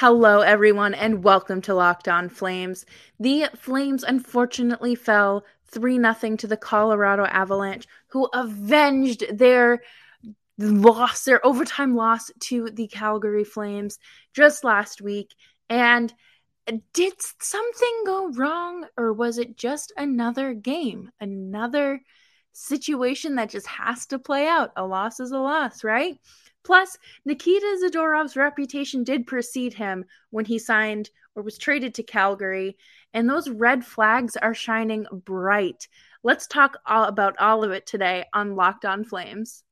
Hello, everyone, and welcome to Locked On Flames. The Flames unfortunately fell 3 0 to the Colorado Avalanche, who avenged their loss, their overtime loss to the Calgary Flames just last week. And did something go wrong, or was it just another game? Another situation that just has to play out? A loss is a loss, right? Plus, Nikita Zadorov's reputation did precede him when he signed or was traded to Calgary, and those red flags are shining bright. Let's talk all about all of it today on Locked On Flames.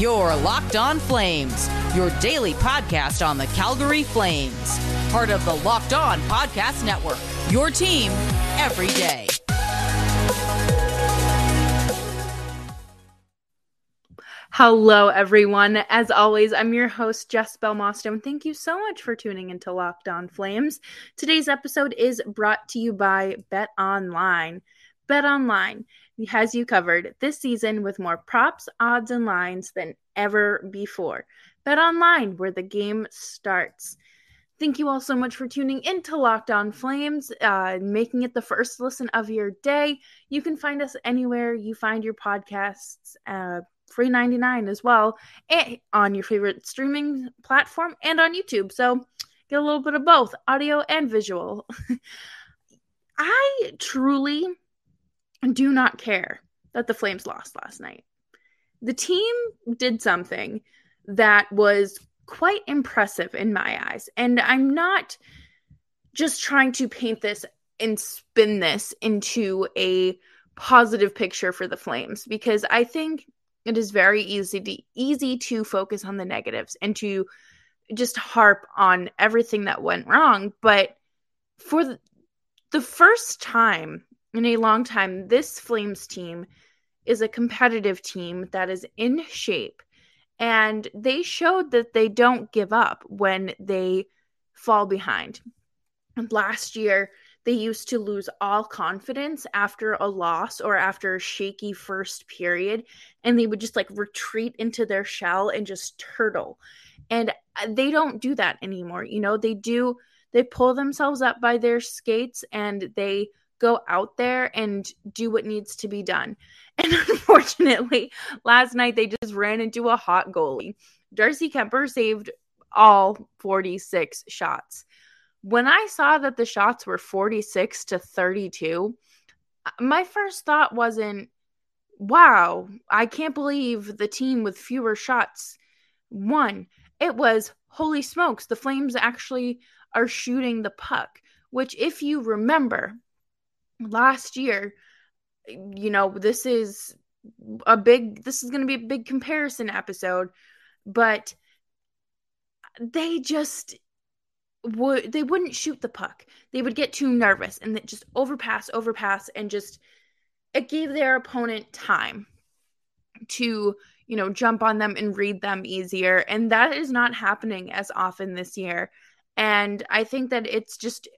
Your Locked On Flames, your daily podcast on the Calgary Flames part of the Locked On Podcast Network. Your team every day. Hello, everyone. As always, I'm your host, Jess Belmosto, and thank you so much for tuning into Locked On Flames. Today's episode is brought to you by Bet Online. Bet Online has you covered this season with more props, odds, and lines than ever before. Bet Online, where the game starts. Thank you all so much for tuning into Locked On Flames, uh, making it the first listen of your day. You can find us anywhere you find your podcasts, uh, free 99 as well, and on your favorite streaming platform and on YouTube. So get a little bit of both audio and visual. I truly do not care that the Flames lost last night. The team did something that was quite impressive in my eyes. And I'm not just trying to paint this and spin this into a positive picture for the Flames because I think it is very easy to easy to focus on the negatives and to just harp on everything that went wrong, but for the, the first time in a long time this Flames team is a competitive team that is in shape and they showed that they don't give up when they fall behind. And last year, they used to lose all confidence after a loss or after a shaky first period, and they would just like retreat into their shell and just turtle. And uh, they don't do that anymore. You know, they do, they pull themselves up by their skates and they go out there and do what needs to be done. And unfortunately, last night they just ran into a hot goalie. Darcy Kuemper saved all 46 shots. When I saw that the shots were 46 to 32, uh, my first thought wasn't, wow, I can't believe the team with fewer shots won. It was, holy smokes, the Flames actually are shooting the puck, which, if you remember, last year, you know, this is a big this is going to be a big comparison episode, but they just would they wouldn't shoot the puck. They would get too nervous and just overpass, overpass and just it gave their opponent time to, you know, jump on them and read them easier and that is not happening as often this year. And I think that it's just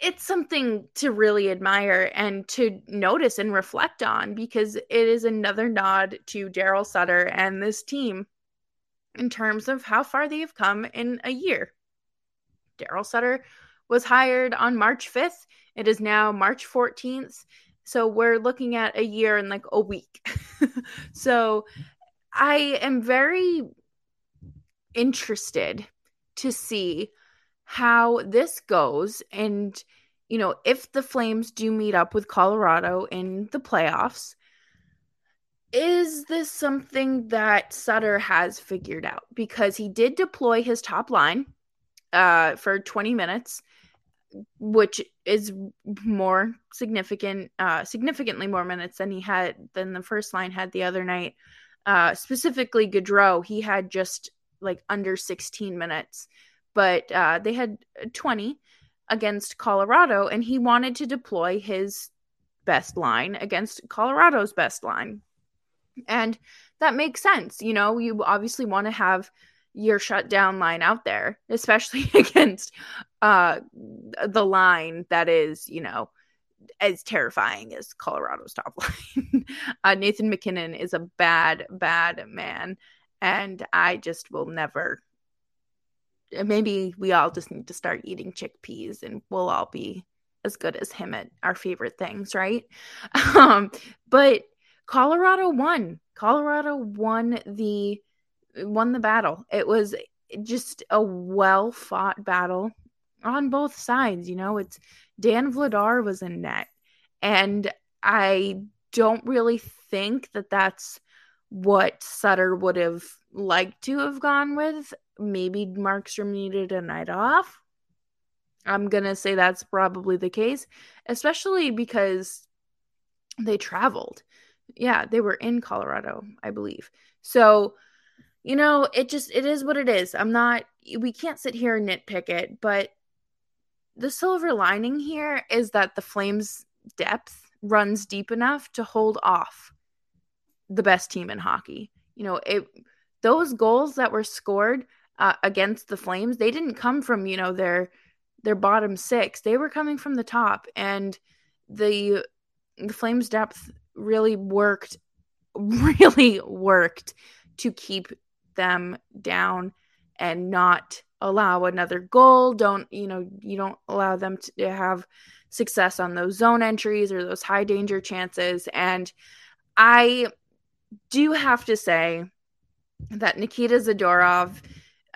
it's something to really admire and to notice and reflect on because it is another nod to Daryl Sutter and this team in terms of how far they have come in a year. Daryl Sutter was hired on March 5th. It is now March 14th. So we're looking at a year and like a week. so I am very interested to see how this goes. And you know if the flames do meet up with colorado in the playoffs is this something that sutter has figured out? Because he did deploy his top line uh, for 20 minutes which is more significant uh, significantly more minutes than he had than the first line had the other night. Uh, specifically Gaudreau, he had just like under 16 minutes but uh, they had 20 against Colorado, and he wanted to deploy his best line against Colorado's best line. And that makes sense. You know, you obviously want to have your shutdown line out there, especially against uh, the line that is, you know, as terrifying as Colorado's top line. uh, Nathan MacKinnon is a bad, bad man, and I just will never. Maybe we all just need to start eating chickpeas, and we'll all be as good as him at our favorite things, right? Um, but Colorado won. Colorado won the won the battle. It was just a well fought battle on both sides. You know, it's Dan Vladar was in net, and I don't really think that that's what Sutter would have liked to have gone with. Maybe Markstrom needed a night off. I'm going to say that's probably the case, especially because they traveled. Yeah, they were in Colorado, I believe. So, you know, it just it is what it is. I'm not we can't sit here and nitpick it, but the silver lining here is that the Flames depth runs deep enough to hold off the best team in hockey. You know, it those goals that were scored uh, against the Flames, they didn't come from, you know, their their bottom 6. They were coming from the top and the the Flames depth really worked really worked to keep them down and not allow another goal. Don't, you know, you don't allow them to have success on those zone entries or those high danger chances. And I do have to say that Nikita Zadorov,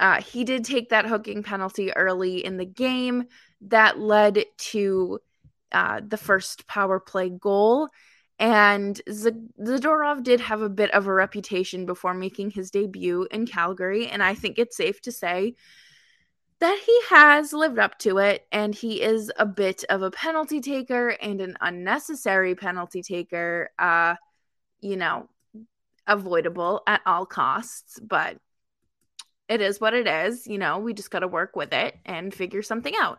uh, he did take that hooking penalty early in the game that led to uh, the first power play goal. And Zadorov did have a bit of a reputation before making his debut in Calgary. And I think it's safe to say that he has lived up to it. And he is a bit of a penalty taker and an unnecessary penalty taker. Uh, you know, avoidable at all costs. But it is what it is. You know, we just got to work with it and figure something out.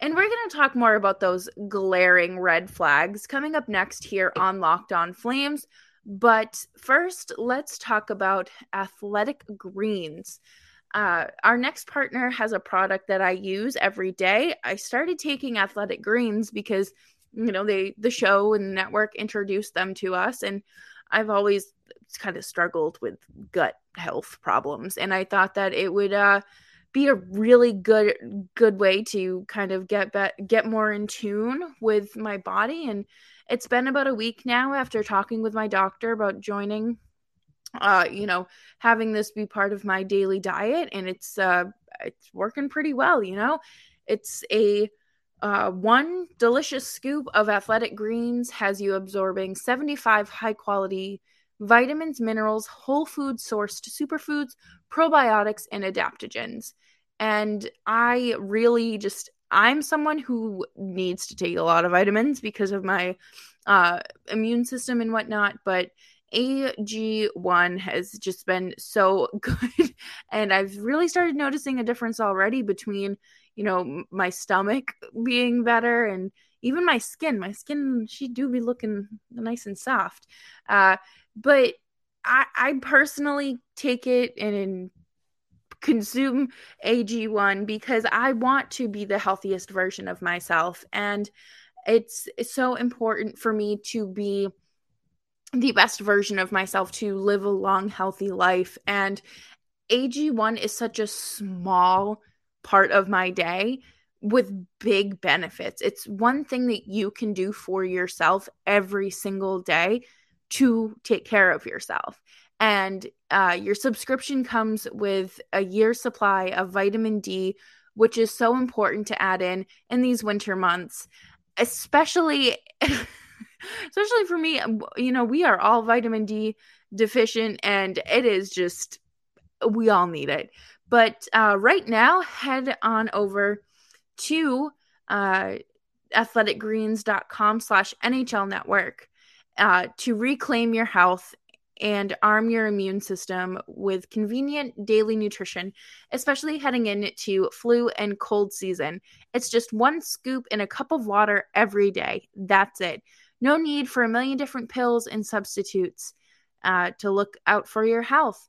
And we're going to talk more about those glaring red flags coming up next here on Locked On Flames. But first, let's talk about athletic greens. Uh, our next partner has a product that I use every day. I started taking athletic greens because, you know, they the show and the network introduced them to us, and I've always kind of struggled with gut health problems, and I thought that it would uh, be a really good good way to kind of get be- get more in tune with my body and it's been about a week now after talking with my doctor about joining uh you know having this be part of my daily diet and it's uh it's working pretty well you know? It's a uh, one delicious scoop of athletic greens has you absorbing 75 high quality vitamins, minerals, whole food sourced superfoods, probiotics, and adaptogens. And I really just, I'm someone who needs to take a lot of vitamins because of my uh, immune system and whatnot. But AG1 has just been so good. and I've really started noticing a difference already between, you know, my stomach being better and even my skin. My skin, she do be looking nice and soft. Uh, but I, I personally take it and consume AG1 because I want to be the healthiest version of myself. And it's, it's so important for me to be the best version of myself to live a long, healthy life. And AG1 is such a small part of my day with big benefits. It's one thing that you can do for yourself every single day to take care of yourself and uh, your subscription comes with a year supply of vitamin D, which is so important to add in in these winter months, especially. especially for me, you know, we are all vitamin D deficient, and it is just we all need it. But uh, right now, head on over to uh, athleticgreens.com slash NHL network uh, to reclaim your health and arm your immune system with convenient daily nutrition, especially heading into flu and cold season. It's just one scoop in a cup of water every day. That's it. No need for a million different pills and substitutes uh, to look out for your health.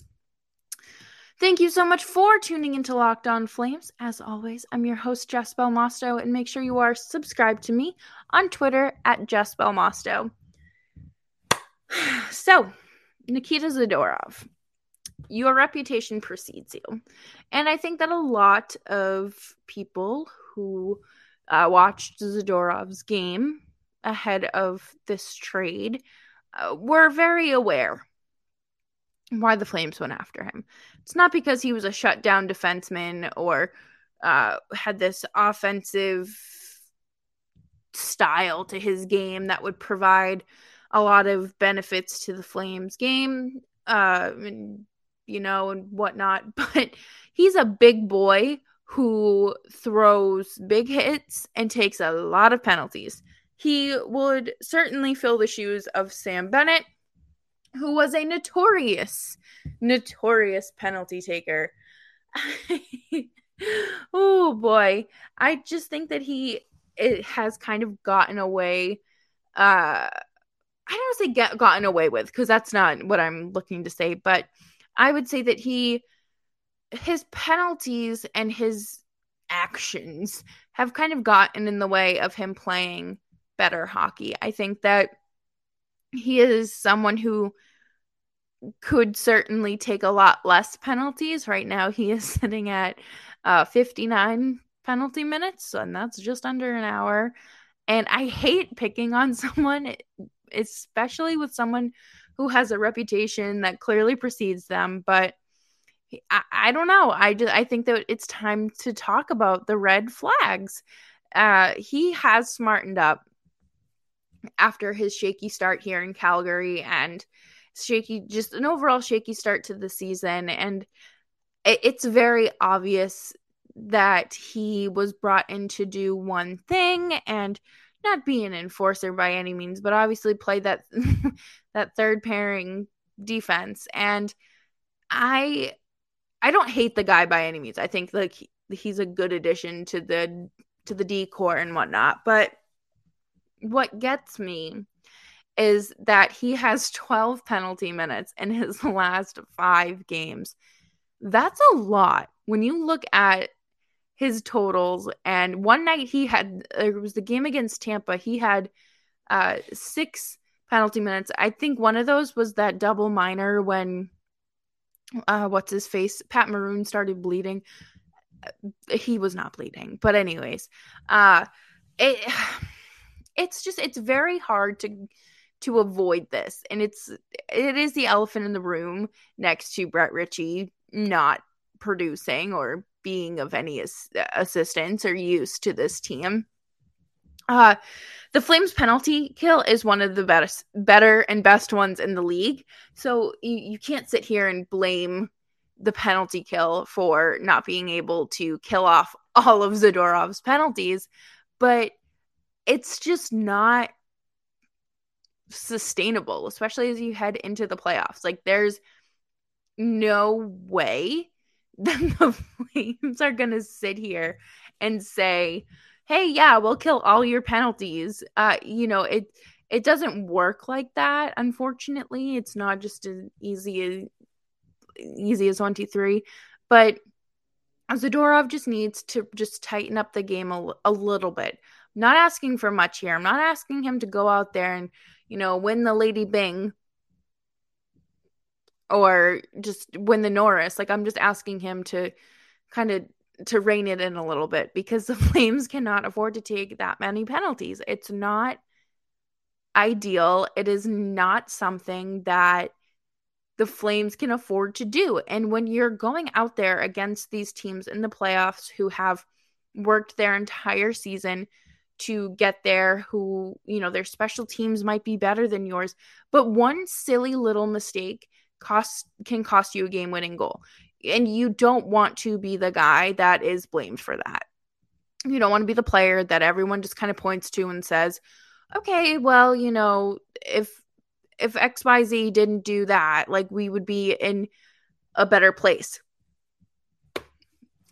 Thank you so much for tuning into Locked On Flames. As always, I'm your host, Jess Belmosto, and make sure you are subscribed to me on Twitter at Jess Belmosto. So, Nikita Zadorov, your reputation precedes you. And I think that a lot of people who uh, watched Zadorov's game ahead of this trade uh, were very aware why the Flames went after him. It's not because he was a shutdown defenseman or uh, had this offensive style to his game that would provide a lot of benefits to the Flames game, uh, and, you know, and whatnot. But he's a big boy who throws big hits and takes a lot of penalties. He would certainly fill the shoes of Sam Bennett, who was a notorious, notorious penalty taker. oh boy, I just think that he it has kind of gotten away uh I don't say get gotten away with because that's not what I'm looking to say, but I would say that he his penalties and his actions have kind of gotten in the way of him playing better hockey. I think that he is someone who could certainly take a lot less penalties. Right now, he is sitting at uh, 59 penalty minutes, and that's just under an hour. And I hate picking on someone especially with someone who has a reputation that clearly precedes them. But I, I don't know. I just I think that it's time to talk about the red flags. Uh, he has smartened up after his shaky start here in Calgary and shaky, just an overall shaky start to the season. And it, it's very obvious that he was brought in to do one thing and not be an enforcer by any means, but obviously play that that third pairing defense. And I I don't hate the guy by any means. I think like he, he's a good addition to the to the D corps and whatnot. But what gets me is that he has 12 penalty minutes in his last five games. That's a lot. When you look at his totals. And one night he had, it was the game against Tampa, he had uh, six penalty minutes. I think one of those was that double minor when, uh, what's his face? Pat Maroon started bleeding. He was not bleeding. But, anyways, uh, it, it's just, it's very hard to to avoid this and it's it is the elephant in the room next to Brett Ritchie not producing or being of any as- assistance or use to this team. Uh, the Flames penalty kill is one of the best, better and best ones in the league. So you, you can't sit here and blame the penalty kill for not being able to kill off all of Zadorov's penalties, but it's just not sustainable, especially as you head into the playoffs. Like, there's no way then the Flames are going to sit here and say, "Hey, yeah, we'll kill all your penalties." Uh, you know, it it doesn't work like that. Unfortunately, it's not just as easy as easy as one, two, three. But Zadorov just needs to just tighten up the game a, a little bit. Not asking for much here. I'm not asking him to go out there and you know win the Lady Byng or just win the Norris. Like I'm just asking him to kind of to rein it in a little bit because the Flames cannot afford to take that many penalties. It's not ideal. It is not something that the Flames can afford to do. And when you're going out there against these teams in the playoffs who have worked their entire season to get there, who, you know, their special teams might be better than yours, but one silly little mistake cost can cost you a game winning goal. and you don't want to be the guy that is blamed for that. You don't want to be the player that everyone just kind of points to and says, "Okay, well, you know, if if XYZ didn't do that, like we would be in a better place."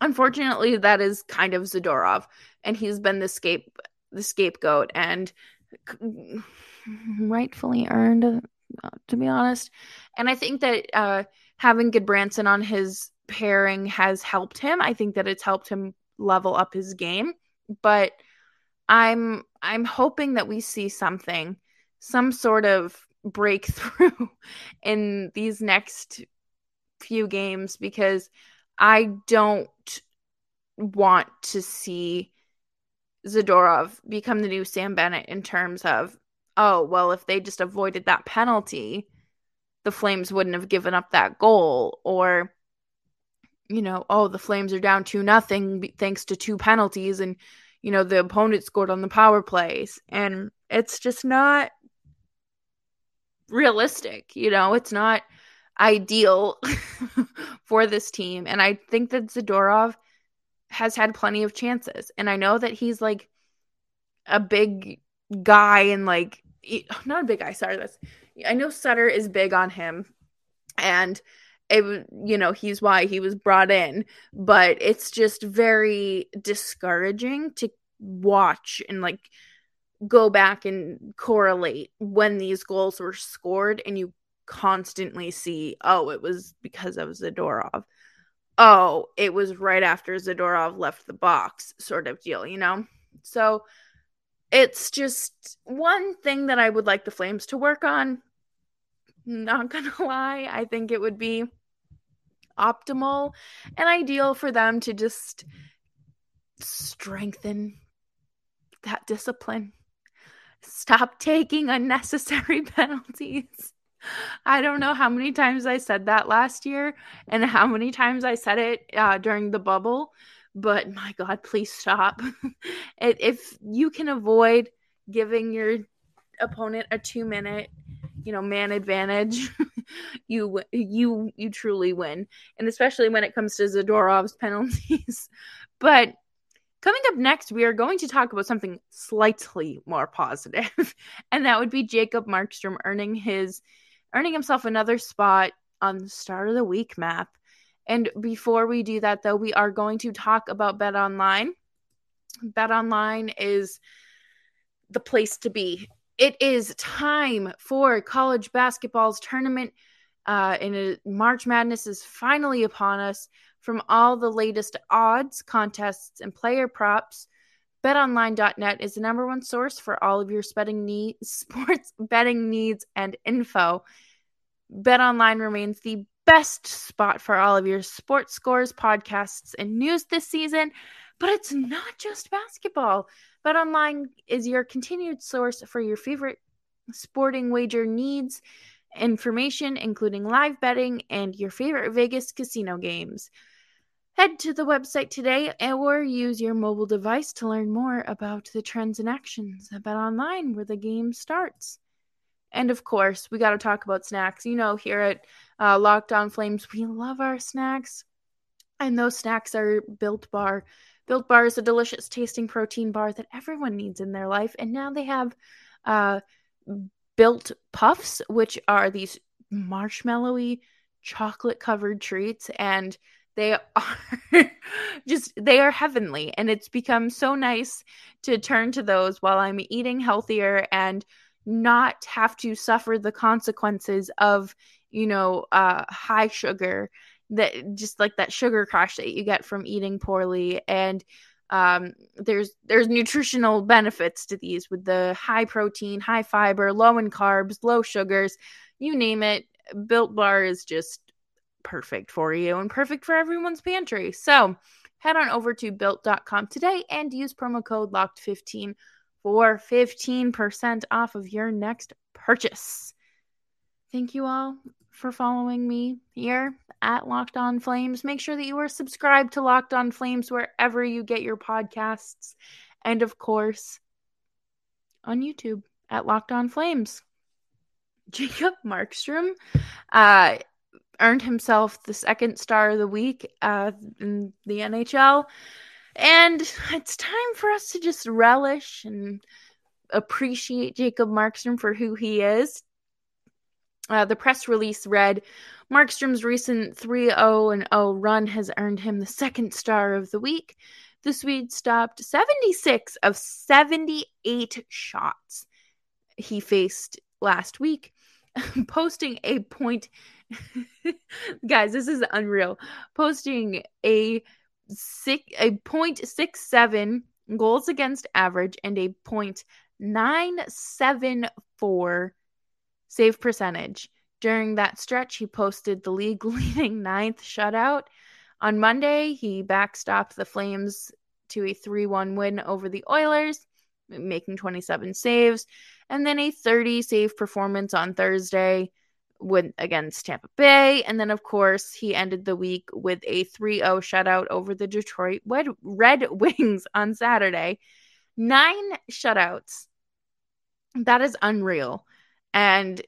Unfortunately, that is kind of Zadorov, and he's been the scape the scapegoat and rightfully earned, uh, to be honest. And I think that uh, having Gudbranson on his pairing has helped him. I think that it's helped him level up his game, but I'm I'm hoping that we see something, some sort of breakthrough in these next few games because I don't want to see Zadorov become the new Sam Bennett in terms of, oh, well, if they just avoided that penalty, the Flames wouldn't have given up that goal. Or, you know, oh, the Flames are down 2 nothing thanks to two penalties and, you know, the opponent scored on the power plays. And it's just not realistic, you know, it's not ideal for this team. And I think that Zadorov has had plenty of chances. And I know that he's like a big guy and like not a big guy, sorry, that's I know Sutter is big on him and it you know, he's why he was brought in, but it's just very discouraging to watch and like go back and correlate when these goals were scored and you constantly see, oh, it was because of Zadorov. Oh, it was right after Zadorov left the box, sort of deal, you know? So it's just one thing that I would like the Flames to work on. Not gonna lie, I think it would be optimal and ideal for them to just strengthen that discipline. Stop taking unnecessary penalties. I don't know how many times I said that last year and how many times I said it uh, during the bubble, but my God, please stop. if you can avoid giving your opponent a two minute, you know, man advantage, you you you truly win, and especially when it comes to Zadorov's penalties. but Coming up next, we are going to talk about something slightly more positive, and that would be Jacob Markstrom earning his earning himself another spot on the start of the week map. And before we do that, though, we are going to talk about Bet Online. Bet Online is the place to be. It is time for college basketball's tournament. Uh, and March Madness is finally upon us. From all the latest odds, contests, and player props, BetOnline.net is the number one source for all of your sports betting needs and info. BetOnline remains the best spot for all of your sports scores, podcasts, and news this season. But it's not just basketball. BetOnline is your continued source for your favorite sporting wager needs, information, including live betting and your favorite Vegas casino games. Head to the website today or use your mobile device to learn more about the trends and actions about Online where the game starts. And of course, we got to talk about snacks. You know, here at uh, Locked On Flames, we love our snacks. And those snacks are Built Bar. Built Bar is a delicious tasting protein bar that everyone needs in their life. And now they have uh, Built Puffs, which are these marshmallowy chocolate covered treats. And they are just they are heavenly and it's become so nice to turn to those while i'm eating healthier and not have to suffer the consequences of you know uh high sugar that just like that sugar crash that you get from eating poorly and um, there's there's nutritional benefits to these with the high protein, high fiber, low in carbs, low sugars, you name it. Built Bar is just perfect for you and perfect for everyone's pantry. So head on over to built.com today and use promo code locked15 for 15% off of your next purchase. Thank you all for following me here at Locked On Flames. Make sure that you are subscribed to Locked On Flames wherever you get your podcasts. And of course, on YouTube at Locked On Flames. Jacob Markstrom uh, earned himself the second star of the week uh, in the NHL. And it's time for us to just relish and appreciate Jacob Markstrom for who he is. Uh, the press release read Markstrom's recent 3 0 and 0 run has earned him the second star of the week. The Swede stopped 76 of 78 shots he faced last week, posting a point. Guys, this is unreal. Posting a six a point six seven goals against average and a point nine seven four save percentage. During that stretch, he posted the league leading ninth shutout. On Monday, he backstopped the Flames to a 3 1 win over the Oilers, making 27 saves, and then a 30 save performance on Thursday with, against Tampa Bay. And then, of course, he ended the week with a 3 0 shutout over the Detroit Red Wings on Saturday. Nine shutouts. That is unreal. And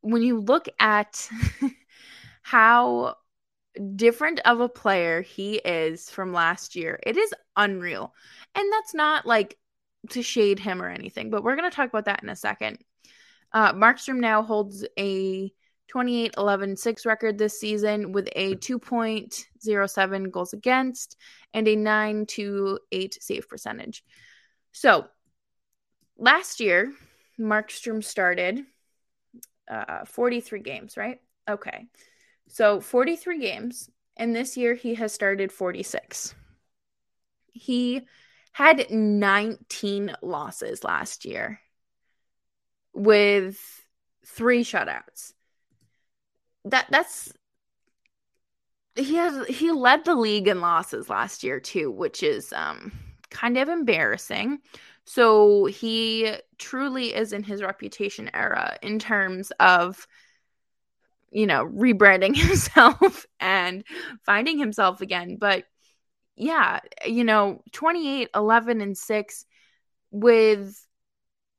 when you look at how different of a player he is from last year, it is unreal. And that's not like to shade him or anything, but we're going to talk about that in a second. Uh, Markstrom now holds a 28 11 6 record this season with a 2.07 goals against and a 9 to 8 save percentage. So last year, Markstrom started uh, 43 games, right? Okay. So 43 games. And this year he has started 46. He had 19 losses last year with three shutouts. That that's he has he led the league in losses last year too, which is um kind of embarrassing. So he truly is in his reputation era in terms of you know, rebranding himself and finding himself again. But yeah, you know, 28, 11, and 6 with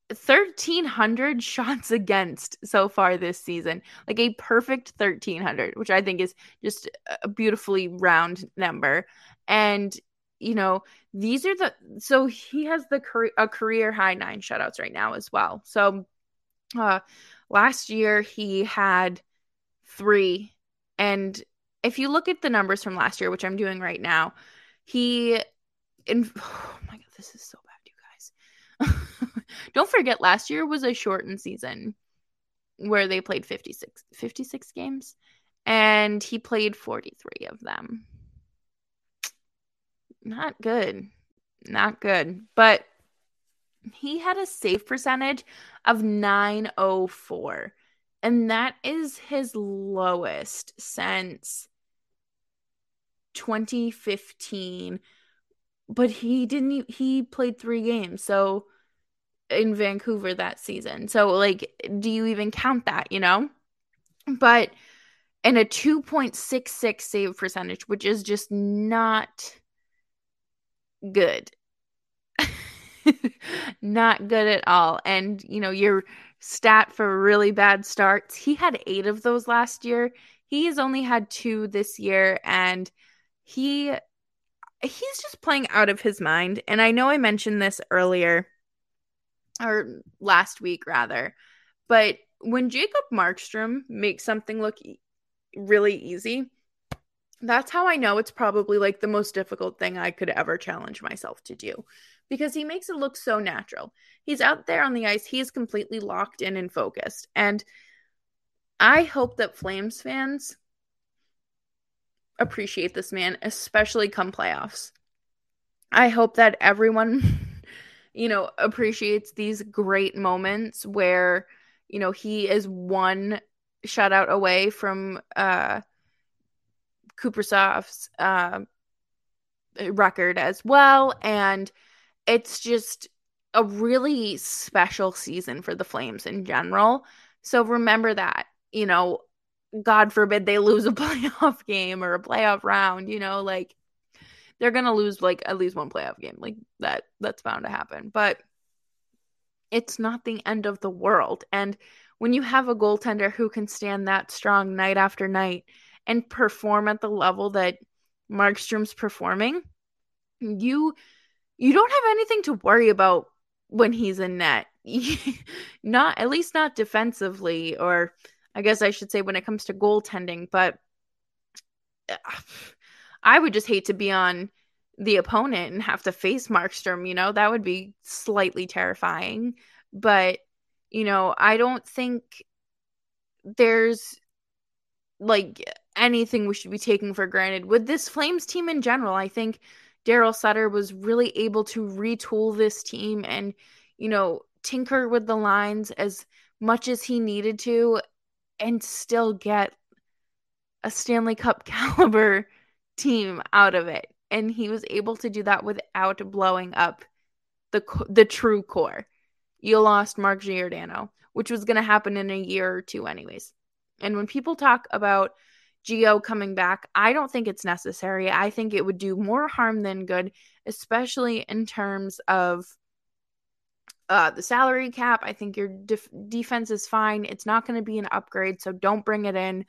1300 shots against so far this season. Like a perfect 1300 which i think is just a beautifully round number. And you know these are the so he has the a career high nine shutouts right now as well. So uh last year he had three. And if you look at the numbers from last year which i'm doing right now he in oh my god this is so don't forget last year was a shortened season where they played 56 56 games and he played 43 of them not good. Not good. But he had a save percentage of 904. And that is his lowest since 2015. But he didn't, he played three games. So in Vancouver that season. So, like, do you even count that, you know? But in a 2.66 save percentage, which is just not good. Not good at all. And, you know, your stat for really bad starts, he had eight of those last year. He has only had two this year. And he he's just playing out of his mind. And I know I mentioned this earlier or last week rather, but when Jacob Markstrom makes something look really easy, that's how I know it's probably like the most difficult thing I could ever challenge myself to do because he makes it look so natural. He's out there on the ice, he is completely locked in and focused. And I hope that Flames fans appreciate this man, especially come playoffs. I hope that everyone, you know, appreciates these great moments where, you know, he is one shutout away from uh Kiprusoff's uh, record as well. And it's just a really special season for the Flames in general. So remember that, you know, God forbid they lose a playoff game or a playoff round, you know, like they're going to lose like at least one playoff game. Like that that's bound to happen. But it's not the end of the world. And when you have a goaltender who can stand that strong night after night and perform at the level that Markstrom's performing, you you don't have anything to worry about when he's in net. not at least not defensively or I guess I should say when it comes to goaltending, but uh, I would just hate to be on the opponent and have to face Markstrom, you know, that would be slightly terrifying. But, you know, I don't think there's like anything we should be taking for granted. With this Flames team in general, I think Daryl Sutter was really able to retool this team and, you know, tinker with the lines as much as he needed to and still get a Stanley Cup caliber team out of it. And he was able to do that without blowing up the the true core. You lost Mark Giordano, which was going to happen in a year or two anyways. And when people talk about Gio coming back, I don't think it's necessary. I think it would do more harm than good, especially in terms of uh, the salary cap. I think your def- defense is fine. It's not going to be an upgrade, so don't bring it in.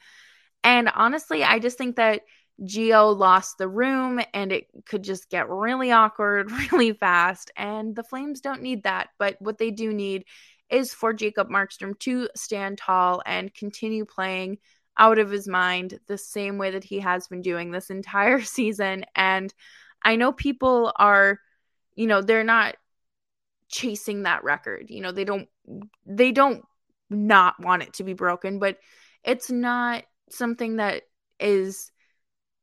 And honestly, I just think that Gio lost the room and it could just get really awkward really fast. And the Flames don't need that. But what they do need is for Jacob Markstrom to stand tall and continue playing out of his mind the same way that he has been doing this entire season. And I know people are, you know, they're not chasing that record. You know, they don't they don't not want it to be broken, but it's not something that is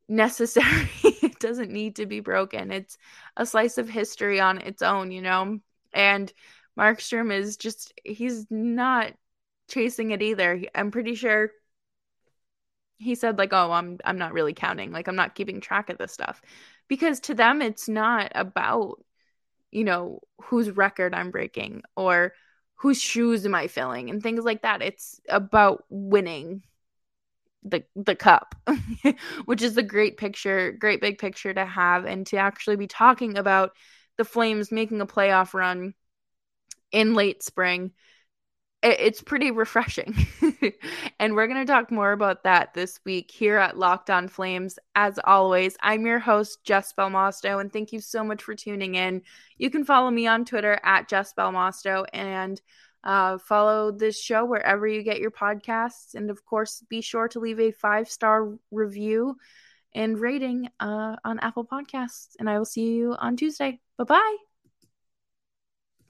necessary. it doesn't need to be broken. It's a slice of history on its own, you know. And Markstrom is just he's not chasing it either. I'm pretty sure he said like, "Oh, I'm I'm not really counting. Like I'm not keeping track of this stuff." Because to them it's not about you know, whose record I'm breaking or whose shoes am I filling and things like that. It's about winning the the cup, which is a great picture, great big picture to have and to actually be talking about the Flames making a playoff run in late spring it's pretty refreshing. and we're going to talk more about that this week here at Locked On Flames. As always, I'm your host, Jess Belmosto, and thank you so much for tuning in. You can follow me on Twitter at Jess Belmosto and uh, follow this show wherever you get your podcasts. And of course, be sure to leave a five star review and rating uh, on Apple Podcasts. And I will see you on Tuesday. Bye bye.